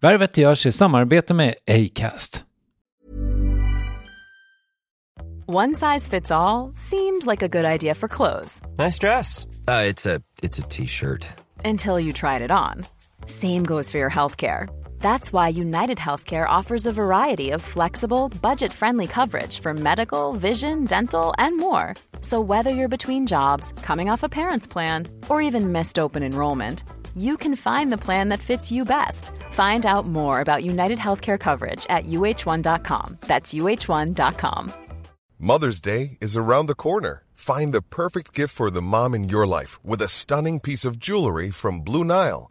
Värvet görs i samarbete med Acast. One size fits all seemed like a good idea for clothes Nice dress. Uh, it's a it's a t-shirt. until you tried it on. Same goes for your healthcare. That's why United Healthcare offers a variety of flexible, budget friendly coverage for medical, vision, dental, and more. So, whether you're between jobs, coming off a parent's plan, or even missed open enrollment, you can find the plan that fits you best. Find out more about United Healthcare coverage at uh1.com. That's uh1.com. Mother's Day is around the corner. Find the perfect gift for the mom in your life with a stunning piece of jewelry from Blue Nile.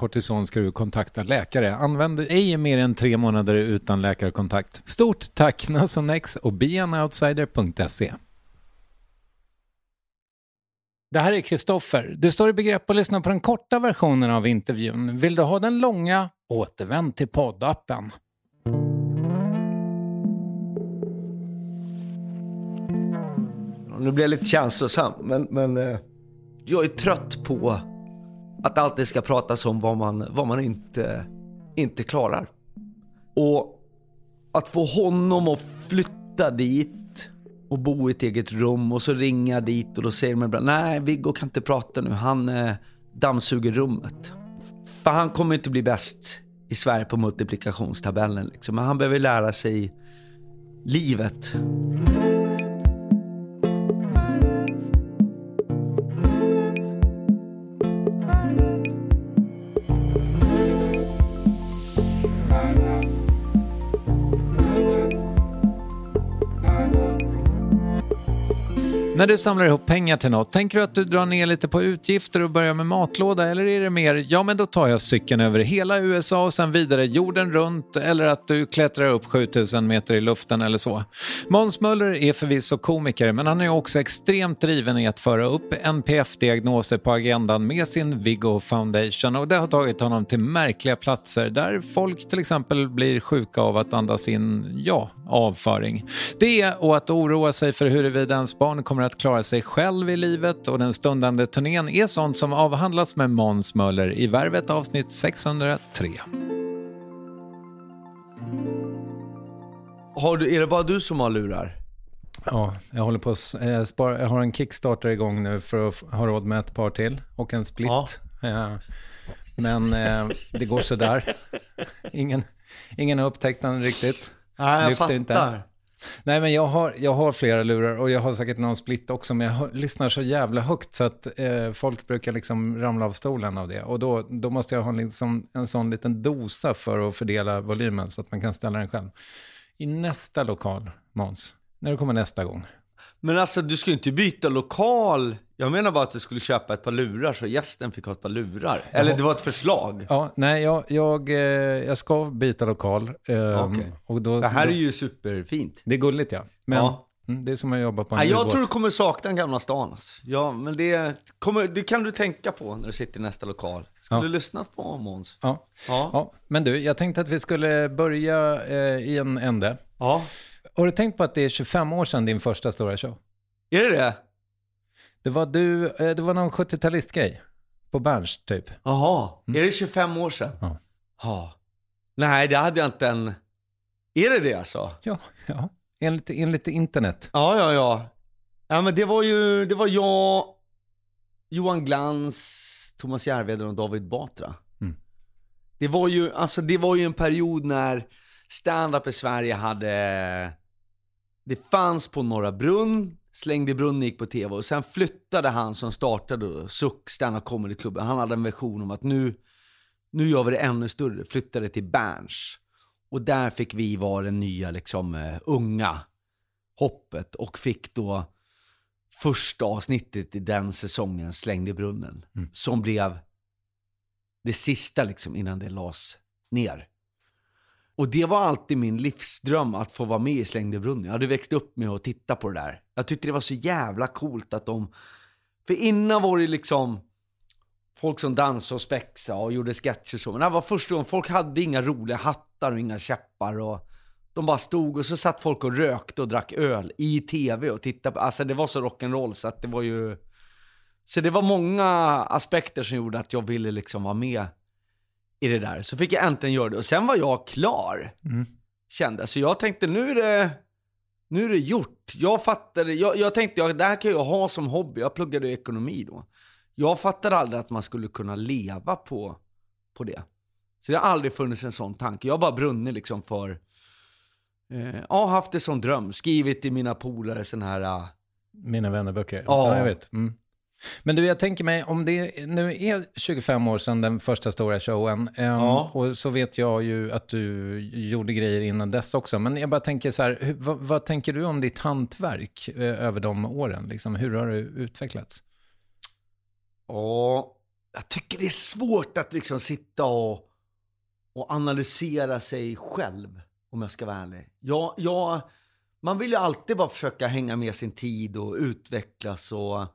kortison ska du kontakta läkare. Använd ej mer än tre månader utan läkarkontakt. Stort tack Nasonex och beanoutsider.se. Det här är Kristoffer. Du står i begrepp att lyssna på den korta versionen av intervjun. Vill du ha den långa? Återvänd till poddappen. Nu blir jag lite känslosam, men, men eh, jag är trött på att alltid ska pratas om vad man, vad man inte, inte klarar. Och att få honom att flytta dit och bo i ett eget rum och så ringa dit och då säger de ibland nej Viggo kan inte prata nu, han eh, dammsuger rummet. För han kommer inte bli bäst i Sverige på multiplikationstabellen liksom. Men han behöver lära sig livet. När du samlar ihop pengar till något, tänker du att du drar ner lite på utgifter och börjar med matlåda eller är det mer, ja men då tar jag cykeln över hela USA och sen vidare jorden runt eller att du klättrar upp 7000 meter i luften eller så. Måns Möller är förvisso komiker men han är också extremt driven i att föra upp NPF-diagnoser på agendan med sin Viggo Foundation och det har tagit honom till märkliga platser där folk till exempel blir sjuka av att andas in, ja, avföring. Det och att oroa sig för huruvida ens barn kommer att klara sig själv i livet och den stundande turnén är sånt som avhandlas med Måns Möller i Värvet avsnitt 603. Har du, är det bara du som har lurar? Ja, jag håller på att eh, spara. Jag har en Kickstarter igång nu för att ha råd med ett par till och en split. Ja. Eh, Men eh, det går sådär. Ingen, ingen har upptäckt den riktigt. Nej, jag Lyfter fattar. inte. Nej, men jag har, jag har flera lurar och jag har säkert någon split också, men jag hör, lyssnar så jävla högt så att eh, folk brukar liksom ramla av stolen av det. Och då, då måste jag ha liksom en sån liten dosa för att fördela volymen så att man kan ställa den själv. I nästa lokal, Måns, när du kommer nästa gång. Men alltså du ska ju inte byta lokal. Jag menar bara att du skulle köpa ett par lurar så gästen fick ha ett par lurar. Eller det var ett förslag. Ja, nej, jag, jag, eh, jag ska byta lokal. eh, Okej. och då, Det här är ju superfint. Det är gulligt ja. Men Ja. mm, det är som att jobba på en Nej, jag ubåt. tror du kommer sakna den gamla stan. Alltså. Ja, men det, kommer, det kan du tänka på när du sitter i nästa lokal. Skulle Ja. du lyssnat på Måns? Ja. Ja. Ja, men du, jag tänkte att vi skulle börja eh, i en ände. ja. Har du tänkt på att det är 25 år sedan din första stora show? Är det det? Det var, du, eh, det var någon 70-talistgrej på Berns typ. Jaha, är det 25 år sedan? Ja. Ja. Nej, det hade jag inte en... Är det det alltså? Ja, ja. Enligt, enligt internet. Ja, ja, ja. Ja, men det var ju, det var jag, Johan Glans, Thomas Järvheden och David Batra. Mm. Det var ju, alltså det var ju en period när stand-up i Sverige hade, det fanns på Norra Brunn, Slängde Brunn gick på tv och sen flyttade han som startade Suck stand-up comedy-klubben. Han hade en version om att nu, nu gör vi det ännu större, flyttade till Berns. Och där fick vi vara den nya liksom eh, unga hoppet och fick då första avsnittet i den säsongen Slängde brunnen. Som blev det sista liksom innan det lades ner. Och det var alltid min livsdröm att få vara med i Släng i brunnen. Jag hade växt upp med att titta på det där. Jag tyckte det var så jävla coolt att de... För innan var det liksom folk som dansade och spexade och gjorde sketcher och så. Men det här var första gången, folk hade inga roliga hattar och inga käppar och de bara stod och så satt folk och rökte och drack öl i tv och tittade på. Alltså det var så rock'n'roll så att det var ju... Så det var många aspekter som gjorde att jag ville liksom vara med i det där. Så fick jag äntligen göra det och sen var jag klar. Kände Så jag tänkte nu är det, nu är det gjort. Jag fattade, jag, jag tänkte jag, det här kan jag ha som hobby. Jag pluggade ekonomi då. Jag fattade aldrig att man skulle kunna leva på, på det. Så det har aldrig funnits en sån tanke. Jag har bara brunnit liksom för, eh, ja, haft det som dröm. Skrivit i mina polare sån här, ah, Mina vännerböcker. Ja. Ja, jag vet. Mm. Men du, jag tänker mig, om det nu är 25 år sedan den första stora showen, ehm, Ja. och så vet jag ju att du gjorde grejer innan dess också, men jag bara tänker så här, vad, vad tänker du om ditt hantverk eh, över de åren? Liksom, hur har det utvecklats? Ja, jag tycker det är svårt att liksom sitta och, och analysera sig själv, om jag ska vara ärlig. Jag, jag, man vill ju alltid bara försöka hänga med sin tid och utvecklas och...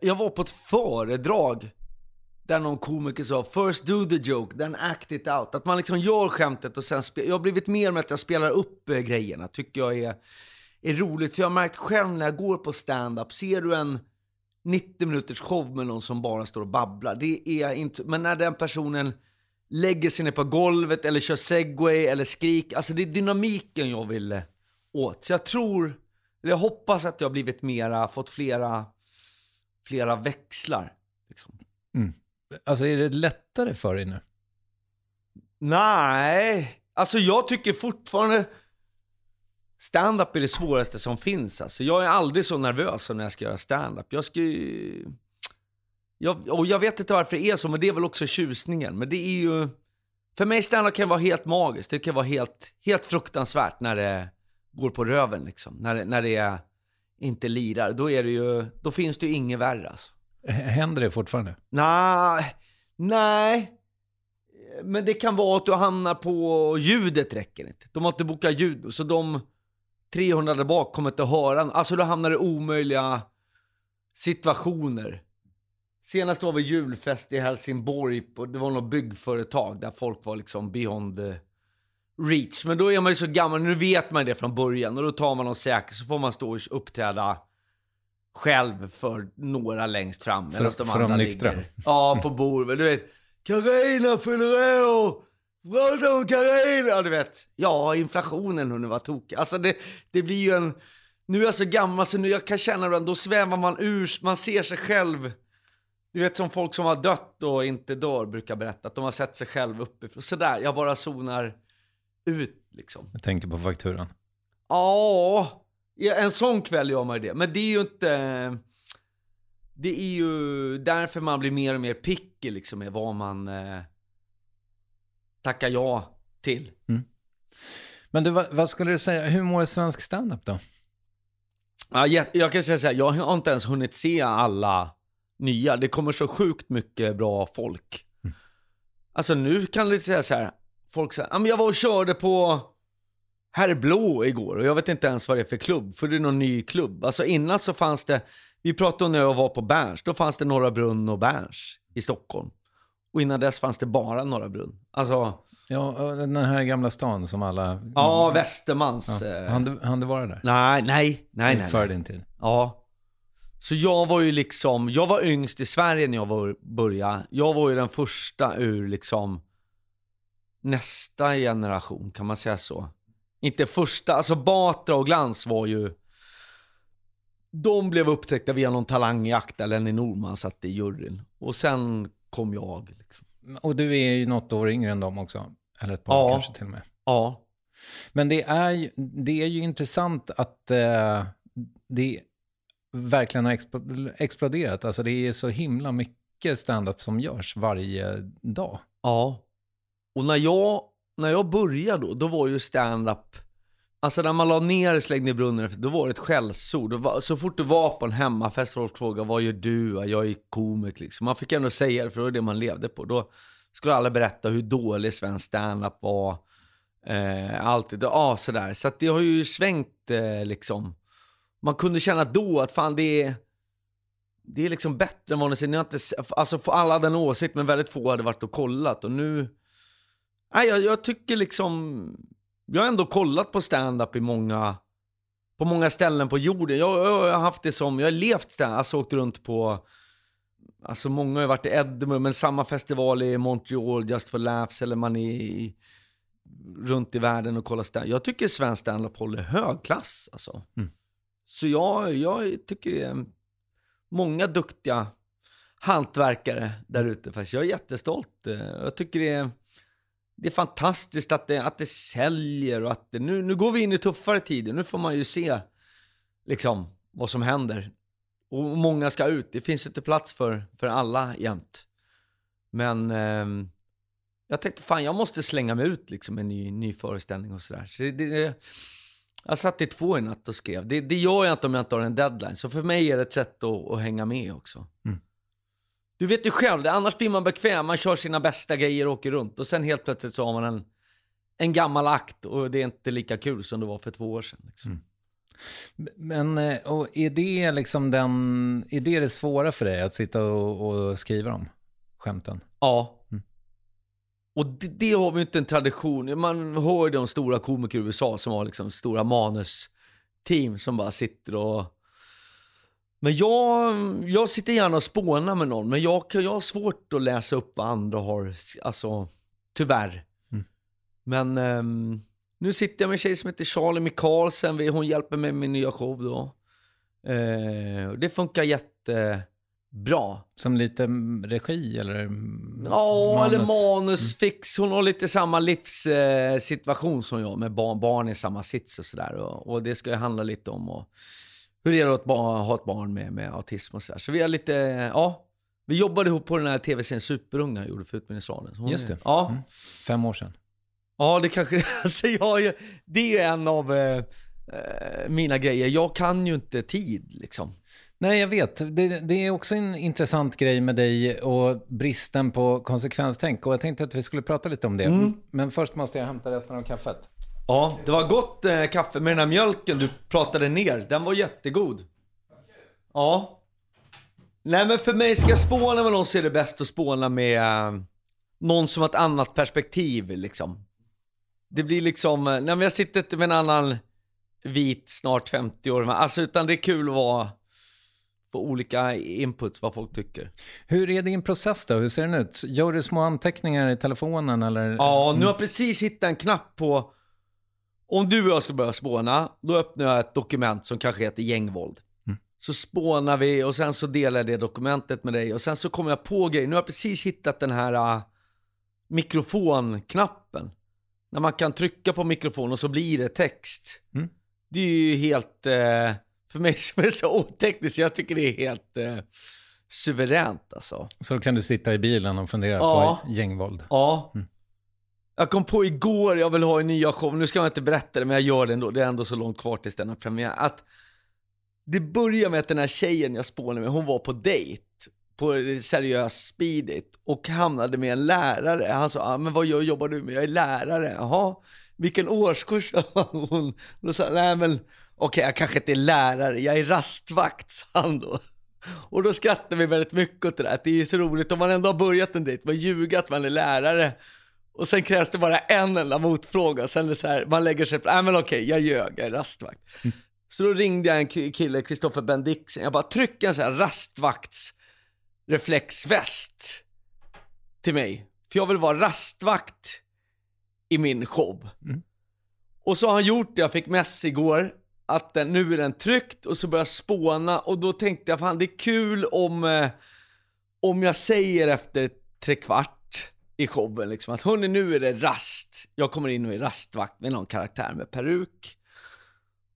Jag- var på ett föredrag där någon komiker sa “First do the joke, then act it out”. Att man liksom gör skämtet och sen spelar... Jag har blivit mer med att jag spelar upp eh, grejerna, tycker jag är, är roligt. För jag har märkt själv när jag går på stand-up, ser du en 90 minuters show med någon som bara står och babblar. Det är inte, men när den personen lägger sig ner på golvet eller kör segway eller skrik, alltså det är dynamiken jag vill eh, åt. Så jag tror, eller jag hoppas att jag har blivit mera, fått flera, flera växlar. Liksom. Alltså är det lättare för dig nu? Nej, alltså jag tycker fortfarande stand-up är det svåraste som finns. Alltså, jag är aldrig så nervös som när jag ska göra stand-up. Jag ska ju... Jag, och jag vet inte varför det är så, men det är väl också tjusningen. Men det är ju... För mig stand-up kan vara helt magiskt. Det kan vara helt, helt fruktansvärt när det går på röven liksom. När, det- när det inte lirar. Då är det ju... Då finns det ju inget värre alltså. Händer det fortfarande? Nej, nej. Men det kan vara att du hamnar på ljudet räcker inte. De har inte bokat ljud, så de 300 där bak kommer inte höra. Alltså du hamnar i omöjliga situationer. Senast var vi julfest i Helsingborg, och det var något byggföretag där folk var liksom beyond reach. Men då är man ju så gammal, nu vet man det från början och då tar man någon säker så får man stå och uppträda själv för några längst fram. För- de för de nyktra. Ja, på bordet. Du vet, Carina fyller år! Prata om Carina! Du vet. Ja, inflationen hon var tokig. Alltså det, det blir ju en... Nu är jag så gammal så nu jag kan känna ibland, då svävar man ur, man ser sig själv. Du vet som folk som har dött och inte dör brukar berätta, att de har sett sig själv uppifrån. Sådär, jag bara zonar ut liksom. Jag tänker på fakturan. Ja, en sån kväll gör man ju det. Men det är ju inte... Det är ju därför man blir mer och mer picky liksom med vad man eh, tackar ja till. Men du, vad, vad skulle du säga, hur mår svensk standup då? Ja, jag kan säga så här, jag har inte ens hunnit se alla nya. Det kommer så sjukt mycket bra folk. Alltså nu kan det säga så här, folk säger, ja men jag var och körde på Herr Blå igår och jag vet inte ens vad det är för klubb, för det är någon ny klubb. Alltså innan så fanns det, vi pratade om när jag var på Berns, då fanns det Norra Brunn och Berns i Stockholm. Och innan dess fanns det bara Norra Brunn. Alltså, Ja, och den här gamla stan som alla... ja, Västermans. Ja. eh, Han, du, han du vara där? Nej, nej, nej, nej. För din tid. Ja. Så jag var ju liksom, jag var yngst i Sverige när jag var, började. Jag var ju den första ur liksom nästa generation, kan man säga så? Inte första, alltså Batra och Glans var ju, de blev upptäckta via någon talangjakt där Lenny Norman satt i juryn. Och sen kom jag. Liksom. Och du är ju något år yngre än dem också. Eller ett par Ja. kanske till och med. Ja. Men det är, ju- det är ju intressant att eh, det verkligen har expl- exploderat. Alltså det är så himla mycket stand-up som görs varje dag. Ja. Och när jag, när jag började då, då var ju stand-up Alltså när man la ner Släng i brunnen, då var det ett skällsord. Så fort du var på en hemmafest, och folk frågade vad gör du? Jag är komik liksom. Man fick ändå säga det, för det var det man levde på. Då skulle alla berätta hur dålig svensk standup var. Eh, alltid, ja sådär. Så att det har ju svängt eh, liksom. Man kunde känna då att fan det är, det är liksom bättre än vanligt. Ni har inte, alltså alla hade en åsikt, men väldigt få hade varit och kollat. Och nu, nej jag, jag tycker liksom, jag har ändå kollat på stand-up i många, på många ställen på jorden. Jag, jag har haft det som, jag har levt stand alltså åkt runt på, alltså många har varit i Edinburgh, men samma festival i Montreal, Just for Laughs, eller man är i, runt i världen och kollar stand Jag tycker svensk stand-up håller hög klass alltså. Så jag, jag tycker det är många duktiga hantverkare där ute. Fast jag är jättestolt. Jag tycker det är, det är fantastiskt att det, att det säljer och att det, nu, nu går vi in i tuffare tider. Nu får man ju se liksom vad som händer. Och många ska ut. Det finns inte plats för, för alla jämt. Men eh, jag tänkte fan jag måste slänga mig ut liksom en ny, ny föreställning och sådär. Så det, det, jag satt i två i natt och skrev. Det, det gör jag inte om jag inte har en deadline. Så för mig är det ett sätt att, att hänga med också. Mm. Du vet ju själv, det, annars blir man bekväm. Man kör sina bästa grejer och åker runt. Och sen helt plötsligt så har man en, en gammal akt och det är inte lika kul som det var för två år sedan. Liksom. Men eh, och är det liksom den, är det det svåra för dig att sitta och, och skriva om skämten? Ja. Och det, det har vi inte en tradition. Man hör ju de stora komiker i USA som har liksom stora manusteam som bara sitter och... Men jag, jag sitter gärna och spånar med någon, men jag, jag har svårt att läsa upp vad andra har, alltså tyvärr. Men ehm, nu sitter jag med en tjej som heter Charlie Michaelsen, Vi- hon hjälper mig med min nya show då. Och det funkar jättebra. Som lite mm, regi eller mm, Ja, eller manus? manusfix. Hon har lite samma livssituation eh, som jag med barn, barn i samma sits och sådär. Och, och det ska ju handla lite om och, hur det är att ha ett barn med, med autism och sådär. Så vi har lite, ja. Vi jobbade ihop på den här tv-serien Superunga jag gjorde för Utbildningsradion. Hon Just det. Ja, Mm. Fem år sedan. ja det kanske alltså jag, är- Det är en av eh, mina grejer. Jag kan ju inte tid liksom. Nej, jag vet. Det, det är också en intressant grej med dig och bristen på konsekvenstänk. Och jag tänkte att vi skulle prata lite om det. Mm. Men först måste jag hämta resten av kaffet. Ja, det var gott eh, kaffe med den här mjölken du pratade ner. Den var jättegod. Ja. Nej men för mig, ska jag spåna med någon så är det bäst att spåna med eh, någon som har ett annat perspektiv liksom. Det blir liksom, eh, nej men jag sitter inte med en annan vit, snart 50 år, alltså utan det är kul att vara få olika inputs, vad folk tycker. Hur är din process då? Hur ser den ut? Gör du små anteckningar i telefonen eller? Ja, nu har jag precis hittat en knapp på Om du och jag ska börja spåna, då öppnar jag ett dokument som kanske heter gängvåld. Så spånar vi och sen så delar jag det dokumentet med dig och sen så kommer jag på grejer. Nu har jag precis hittat den här uh, mikrofonknappen. När man kan trycka på mikrofonen och så blir det text. Mm. Det är ju helt, eh, för mig som är så oteknisk, jag tycker det är helt eh, suveränt alltså. Så då kan du sitta i bilen och fundera Ja. på gängvåld. Ja. Jag kom på igår, jag vill ha en nya show, nu ska jag inte berätta det men jag gör det ändå, det är ändå så långt kvar tills den har premiär. Att det börjar med att den här tjejen jag spånade med, hon var på dejt på seriöst speedigt och hamnade med en lärare. Han sa, ah, men vad gör, jobbar du med? Jag är lärare. Jaha, vilken årskurs? hon, då sa nej men okej, okay, jag kanske inte är lärare, jag är rastvakt, sa han då. Och då skrattar vi väldigt mycket åt det där, att det är så roligt om man ändå har börjat en dejt, man ljuger att man är lärare. Och sen krävs det bara en enda motfråga, sen är det så här, man lägger sig på, nej men okej, jag ljög, jag är rastvakt. Mm. Så då ringde jag en kille, Kristoffer Bendixen, jag bara tryck en sån här rastvakts reflexväst till mig. För jag vill vara rastvakt i min show. Mm. Och så har han gjort det, jag fick mess igår, att den, nu är den tryckt och så börjar jag spåna och då tänkte jag fan det är kul om, eh, om jag säger efter tre kvart i showen liksom att hörni nu är det rast. Jag kommer in och är rastvakt med någon karaktär med peruk.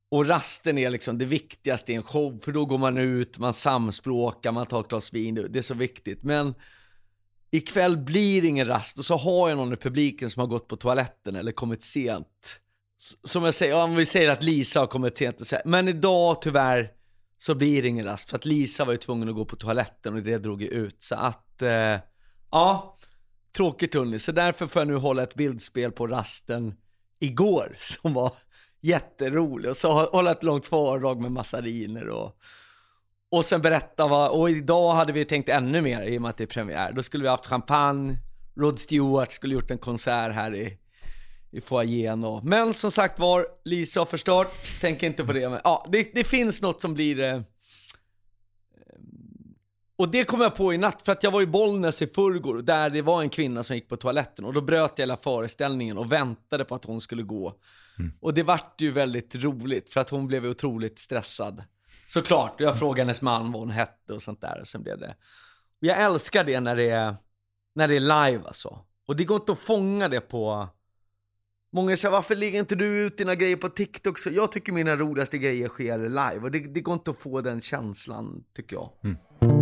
Och rasten är liksom det viktigaste i en show, för då går man ut, man samspråkar, man tar ett glas vin, det är så viktigt. Men ikväll blir det ingen rast och så har jag någon i publiken som har gått på toaletten eller kommit sent. Som jag säger, om vi säger att Lisa har kommit sent, Så här, men idag tyvärr så blir det ingen rast för att Lisa var ju tvungen att gå på toaletten och det drog ju ut. Så att, eh, ja, tråkigt hörni. Så därför får jag nu hålla ett bildspel på rasten igår som var jätterolig och så hålla ett långt föredrag med massariner och och sen berätta vad, och idag hade vi tänkt ännu mer i och med att det är premiär. Då skulle vi haft champagne, Rod Stewart skulle gjort en konsert här i, i foajén och, men som sagt var, Lisa har förstört, tänk inte på det. Men ja, det, det finns något som blir eh, och det kom jag på i natt, för att jag var i Bollnäs i förrgår, där det var en kvinna som gick på toaletten och då bröt jag hela föreställningen och väntade på att hon skulle gå. Mm. Och det vart ju väldigt roligt, för att hon blev otroligt stressad. Såklart, jag frågade hennes man vad hon hette och sånt där, och sen blev det... Och jag älskar det när det är, när det är live alltså. Och det går inte att fånga det på... Många säger, varför lägger inte du ut dina grejer på TikTok? Så jag tycker mina roligaste grejer sker live. Och det, det går inte att få den känslan, tycker jag. Mm.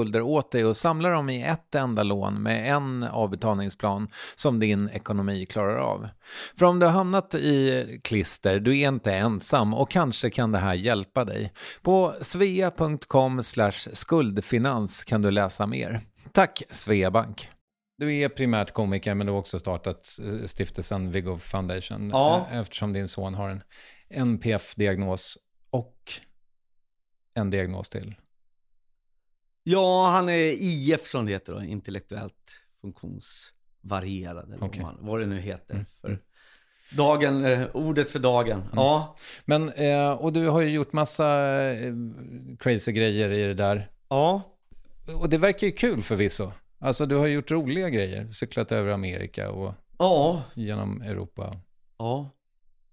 åt dig och samlar dem i ett enda lån med en avbetalningsplan som din ekonomi klarar av. För om du har hamnat i klister, du är inte ensam och kanske kan det här hjälpa dig. På svea.com skuldfinans kan du läsa mer. Tack Sveabank. Du är primärt komiker men du har också startat eh, stiftelsen Viggo Foundation Ja. eh, eftersom din son har en NPF-diagnos och en diagnos till. Ja, han är IF som det heter då, intellektuellt funktionsvarierad eller Okej. vad, det nu heter. Mm, För dagen, eh, ordet för dagen. Ja, Men, eh, och du har ju gjort massa eh, crazy grejer i det där. ja, Och det verkar ju kul förvisso. Alltså du har gjort roliga grejer, cyklat över Amerika och ja, genom Europa. ja,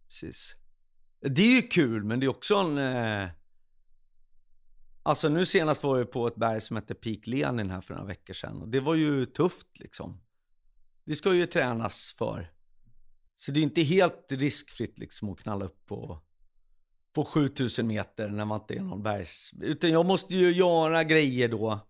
precis. Det är ju kul, men det är också en... Eh... Alltså nu senast var jag på ett berg som heter Peak Lenin här för några veckor sedan. Och det var ju tufft liksom. Det ska ju tränas för. Så det är inte helt riskfritt liksom att knalla upp på, på 7000 meter när man inte är någon bergs... Utan jag måste ju göra grejer då.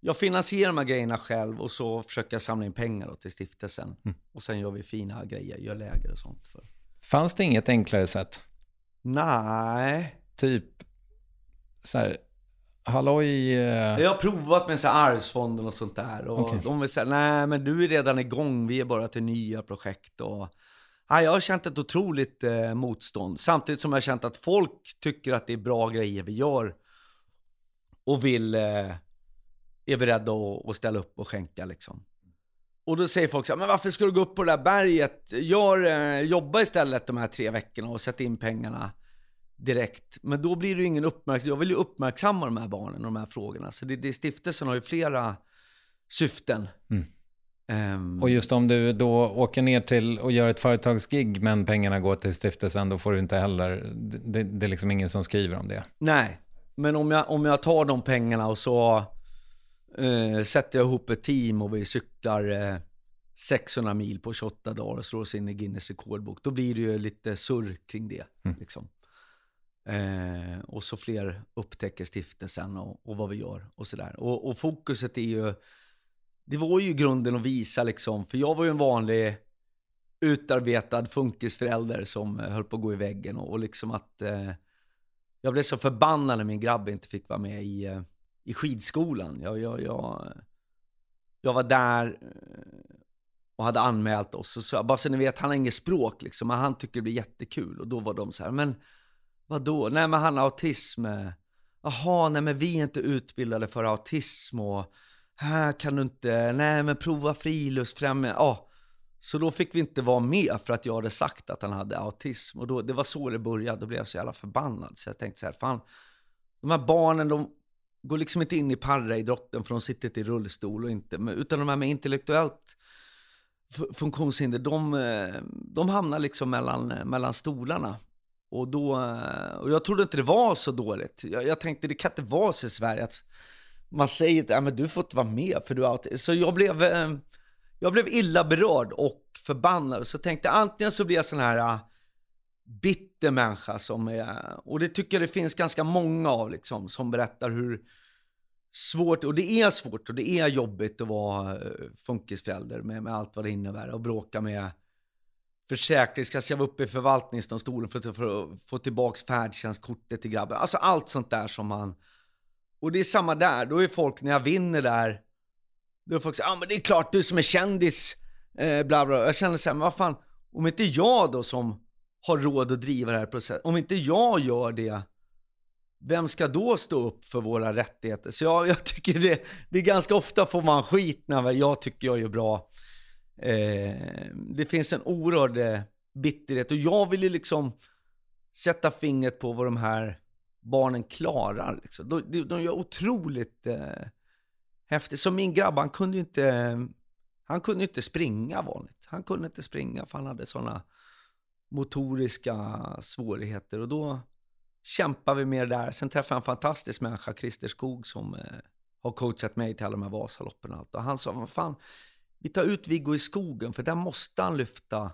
Jag finansierar de här grejerna själv och så försöker jag samla in pengar då till stiftelsen. Och sen gör vi fina grejer, gör läger och sånt. För. Fanns det inget enklare sätt? Nej. Typ så här, halloj, eh, Jag har provat med så arvsfonden och sånt där. Och Okej. de vill säga, nej men du är redan igång, vi är bara till nya projekt. Och, nej, jag har känt ett otroligt eh, motstånd. Samtidigt som jag har känt att folk tycker att det är bra grejer vi gör. Och vill, eh, är beredda att, att ställa upp och skänka liksom. Och då säger folk så här, men varför ska du gå upp på det där berget? Gör, eh, jobba istället de här tre veckorna och sätt in pengarna direkt. Men då blir det ju ingen uppmärksamhet. Jag vill ju uppmärksamma de här barnen och de här frågorna. Så det, det, stiftelsen har ju flera syften. Ehm, och just om du då åker ner till och gör ett företagsgig men pengarna går till stiftelsen, då får du inte heller, det, det är liksom ingen som skriver om det. Nej, men om jag, om jag tar de pengarna och så eh, sätter jag ihop ett team och vi cyklar eh, 600 mil på 28 dagar och slår oss in i Guinness rekordbok. Då blir det ju lite surr kring det. Liksom. Eh, och så fler upptäcker stiftelsen och, och vad vi gör och sådär. Och, och fokuset är ju, det var ju grunden att visa liksom, för jag var ju en vanlig utarbetad funkisförälder som eh, höll på att gå i väggen och, och liksom att eh, jag blev så förbannad när min grabb inte fick vara med i, eh, i skidskolan. Jag, jag, jag, jag var där eh, och hade anmält oss. Och så, bara så ni vet, han har inget språk liksom, men han tycker det blir jättekul. Och då var de så här, men vadå? Nej men han har autism. Jaha, nej men vi är inte utbildade för autism och här kan du inte, nej men prova friluftsfrämjande. Ja, så då fick vi inte vara med för att jag hade sagt att han hade autism. Och då, det var så det började, då blev jag så jävla förbannad. Så jag tänkte så här, fan, de här barnen de går liksom inte in i paraidrotten för de sitter inte i rullstol och inte, utan de här med intellektuellt funktionshinder, de, eh, de hamnar liksom mellan, eh, mellan stolarna. Och, då, eh, och jag trodde inte det var så dåligt. Jag, jag tänkte det kan inte vara så i Sverige att man säger att ja, men du får inte vara med för du är. Så jag blev, eh, jag blev illa berörd och förbannad. Så jag tänkte antingen så blir jag sån här eh, bitter människa som är, och det tycker jag det finns ganska många av liksom, som berättar hur svårt, och det är svårt och det är jobbigt att vara funkisförälder med, med allt vad det innebär och bråka med försäkringskassan, jag var uppe i förvaltningsdomstolen för, att- för att få tillbaka färdtjänstkortet till grabben. Alltså allt sånt där som man... Och det är samma där, då är folk, när jag vinner där, då är folk säger, ja ah, men det är klart du som är kändis, eh, bla bla. Jag känner så här, men vad fan, om inte jag då som har råd att driva det här processen, om inte jag gör det, vem ska då stå upp för våra rättigheter? Så jag, jag tycker det, det är ganska ofta får man skit när jag tycker jag gör bra. Eh, det finns en oerhörd eh, bitterhet och jag vill ju liksom sätta fingret på vad de här barnen klarar. Liksom. De, de, de gör otroligt eh, häftigt. Så min grabb, han kunde ju inte, han kunde inte springa vanligt. Han kunde inte springa för han hade sådana motoriska svårigheter. Och då kämpade vi med det där. Sen träffade jag en fantastisk människa, Christer Skog, som eh, har coachat mig till alla de här Vasaloppen och allt. Och han sa, vad fan, vi tar ut Viggo i skogen, för där måste han lyfta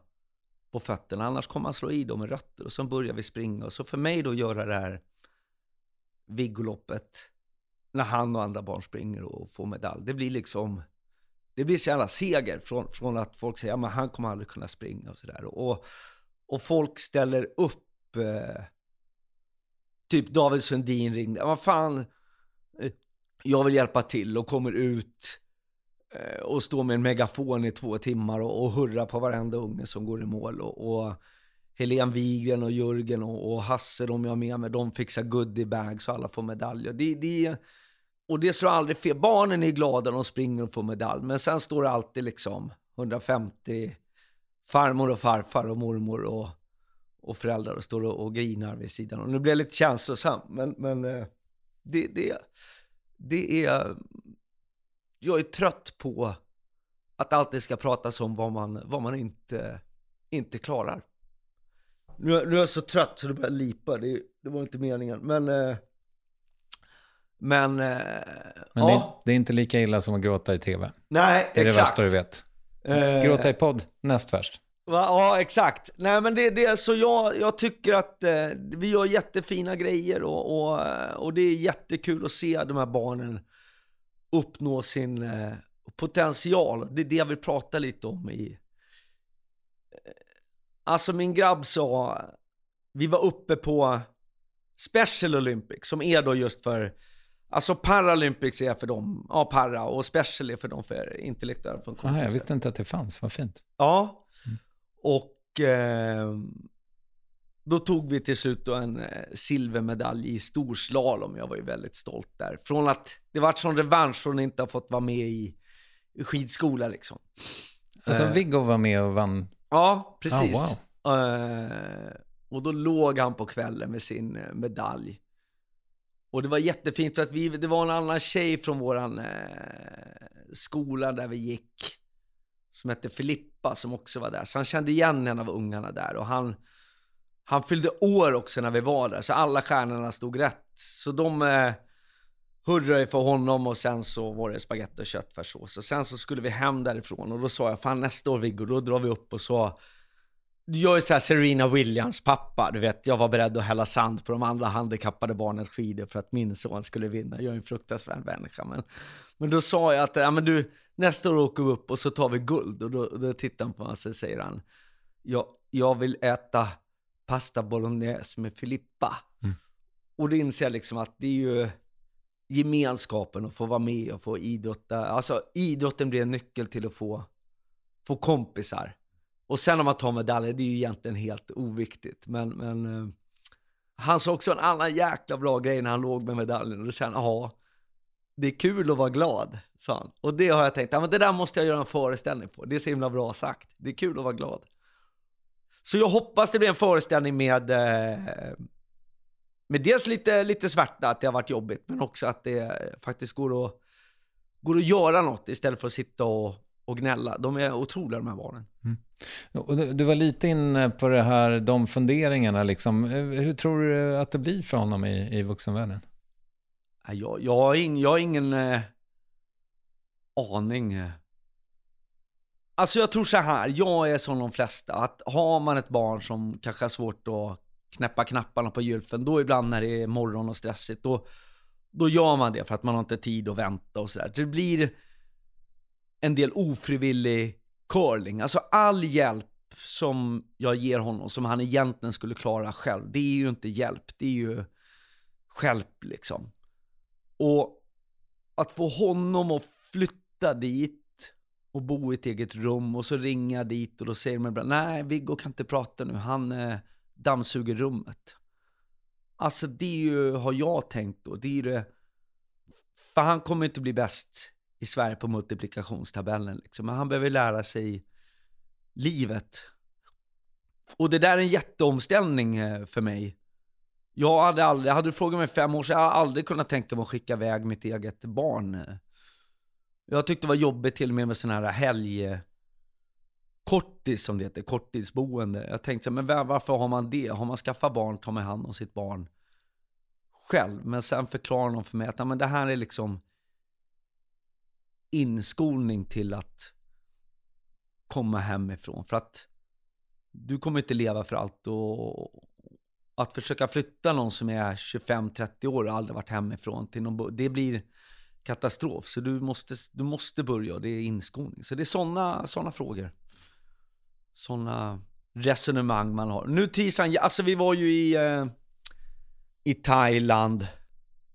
på fötterna, annars kommer han slå i dem med rötter. Och så börjar vi springa. Och så för mig då göra det här Viggoloppet, när han och andra barn springer och får medalj. Det blir liksom, det blir så jävla seger från, från att folk säger, ja men han kommer aldrig kunna springa och sådär. Och, och folk ställer upp, eh, typ David Sundin ringde, vad fan, eh, jag vill hjälpa till och kommer ut Eh, och stå med en megafon i två timmar och, och hurra på varenda unge som går i mål. Och, och Helene Wigren och Jörgen och, och Hasse, de jag har med mig, de fixar goodiebags och alla får medaljer. Det, det, och det slår aldrig fel. Barnen är glada när de springer och får medalj, men sen står det alltid liksom 150 farmor och farfar och mormor och, och föräldrar och står och, och grinar vid sidan. Och nu blir jag lite känslosam, men, men eh, det, det, det är... Jag är trött på att alltid ska pratas om vad man, vad man inte, inte klarar. Nu, nu är jag så trött så det börjar lipa, det, det var inte meningen. Men... Eh, men... Eh, men ja. det, det, är inte lika illa som att gråta i tv. Nej, det är exakt. det värsta du vet. Eh, gråta i podd, näst värst. Va? Ja, exakt. Nej, men det, det så jag, jag tycker att eh, vi gör jättefina grejer och, och, och det är jättekul att se de här barnen uppnå sin eh, potential. Det är det jag vill prata lite om i... Eh, alltså min grabb sa, vi var uppe på Special Olympics som är då just för Alltså Paralympics är för dem, ja para, och Special är för dem för intellektuella funktionsnedsättning. jag visste inte att det fanns, vad fint. Ja, och eh, då tog vi till slut en eh, silvermedalj i storslalom. Jag var ju väldigt stolt där. Från att det var sån revansch från att inte ha fått vara med i, skidskola liksom. Alltså Eh, Viggo var med och vann? Ja, precis. Ah, wow. Eh, och då låg han på kvällen med sin medalj. Och det var jättefint för att vi, det var en annan tjej från våran eh, skola där vi gick. Som hette Filippa som också var där. Så han kände igen en av ungarna där. Och han, han fyllde år också när vi var där. Så alla stjärnorna stod rätt. Så de eh, hurrade för honom och sen så var det spagetti och köttfärssås. Och sen så skulle vi hem därifrån. Och då sa jag, fan nästa år Viggo, då drar vi upp och så jag är såhär Serena Williams pappa, du vet, jag var beredd att hälla sand på de andra handikappade barnens skidor för att min son skulle vinna. Jag är en fruktansvärd människa. Men, men då sa jag att, ja men du, nästa år åker vi upp och så tar vi guld. Och då, då tittar han på mig och så säger han, jag, jag vill äta pasta bolognese med Filippa. Mm. Och då inser jag liksom att det är ju gemenskapen och få vara med och få idrotta. Alltså idrotten blir en nyckel till att få, få kompisar. Och sen om man tar medaljer, det är ju egentligen helt oviktigt. Men, men eh, han sa också en annan jäkla bra grej när han låg med medaljen. Och då kände jag, ja, det är kul att vara glad, sa han. Och det har jag tänkt, ja men det där måste jag göra en föreställning på. Det är så himla bra sagt. Det är kul att vara glad. Så jag hoppas det blir en föreställning med, eh, med dels lite, lite svärta, att det har varit jobbigt, men också att det faktiskt går att, går att göra något istället för att sitta och, och gnälla. De är otroliga de här barnen. Och du, du var lite inne på det här, de funderingarna liksom. Hur tror du att det blir för honom i, i vuxenvärlden? Jag, jag, har, ing, jag har ingen eh, aning. Alltså jag tror så här, jag är som de flesta, att har man ett barn som kanske har svårt att knäppa knapparna på gylfen, då ibland när det är morgon och stressigt, då, då gör man det för att man har inte tid att vänta och sådär. Det blir en del ofrivillig curling. Alltså all hjälp som jag ger honom, som han egentligen skulle klara själv, det är ju inte hjälp, det är ju skälp liksom. Och att få honom att flytta dit och bo i ett eget rum och så ringa dit och då säger de ibland, nej Viggo kan inte prata nu, han eh, dammsuger rummet. Alltså det är ju, har jag tänkt då, det är ju det, för han kommer inte bli bäst i Sverige på multiplikationstabellen liksom. Men han behöver lära sig livet. Och det där är en jätteomställning eh, för mig. Jag hade aldrig, hade du frågat mig fem år sedan, jag hade aldrig kunnat tänka mig att skicka iväg mitt eget barn eh, jag tyckte det var jobbigt till och med med sådana här helg... Kortis som det heter, korttidsboende. Jag tänkte så här, men varför har man det? Har man skaffat barn, tar man hand om sitt barn själv. Men sen förklarar de för mig att men det här är liksom inskolning till att komma hemifrån. För att du kommer inte leva för allt och att försöka flytta någon som är 25-30 år och aldrig varit hemifrån till någon, det blir katastrof. Så du måste, du måste börja det är inskolning. Så det är sådana såna frågor. Sådana resonemang man har. Nu trivs han, alltså vi var ju i, eh, i Thailand.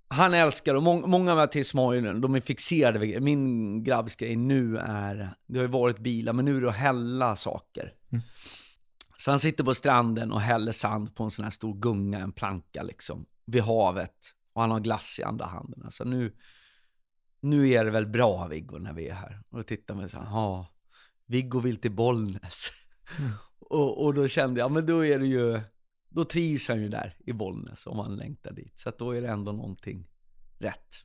Han älskar och många, många av Mattias Moinen, de är fixerade vid Min grabbs grej nu är, det har ju varit bilar, men nu är det att hälla saker. Så han sitter på stranden och häller sand på en sån här stor gunga, en planka liksom, vid havet. Och han har glass i andra handen. Alltså nu, nu är det väl bra Viggo när vi är här. Och då tittar man så här, ja, Viggo vill till Bollnäs. och, och då kände jag, men då är det ju, då trivs han ju där i Bollnäs om han längtar dit. Så att då är det ändå någonting rätt.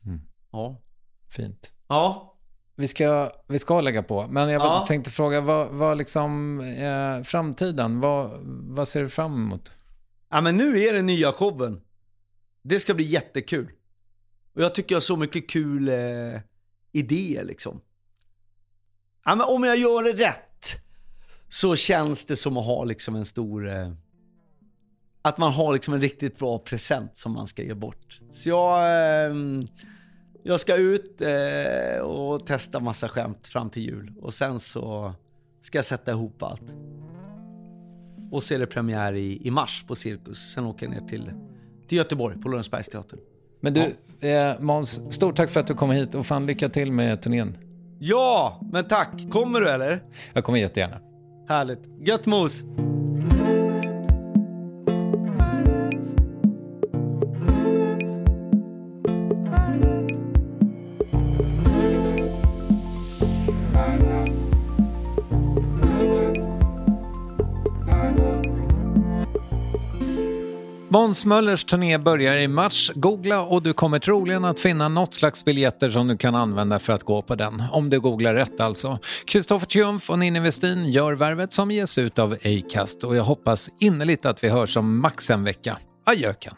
Ja. Fint. Ja. Vi ska, vi ska lägga på, men jag Ja. tänkte fråga, vad, vad liksom, eh, framtiden, vad, vad ser du fram emot? Ja men nu är det nya showen. Det ska bli jättekul. Och jag tycker jag har så mycket kul eh, idéer liksom. Ja men om jag gör det rätt så känns det som att ha liksom en stor... Eh, att man har liksom en riktigt bra present som man ska ge bort. Så jag, eh, jag ska ut eh, och testa massa skämt fram till jul. Och sen så ska jag sätta ihop allt. Och så är det premiär i, i mars på Cirkus. Sen åker jag ner till, till Göteborg på Lorensbergsteatern. Men du, eh, Måns, stort tack för att du kom hit och fan lycka till med turnén. Ja, men tack. Kommer du eller? Jag kommer jättegärna. Härligt. Gött mos! Måns Möllers turné börjar i mars. Googla och du kommer troligen att finna något slags biljetter som du kan använda för att gå på den. Om du googlar rätt alltså. Kristoffer Triumf och Ninni Westin gör värvet som ges ut av Acast och jag hoppas innerligt att vi hörs om max en vecka. Adjöken!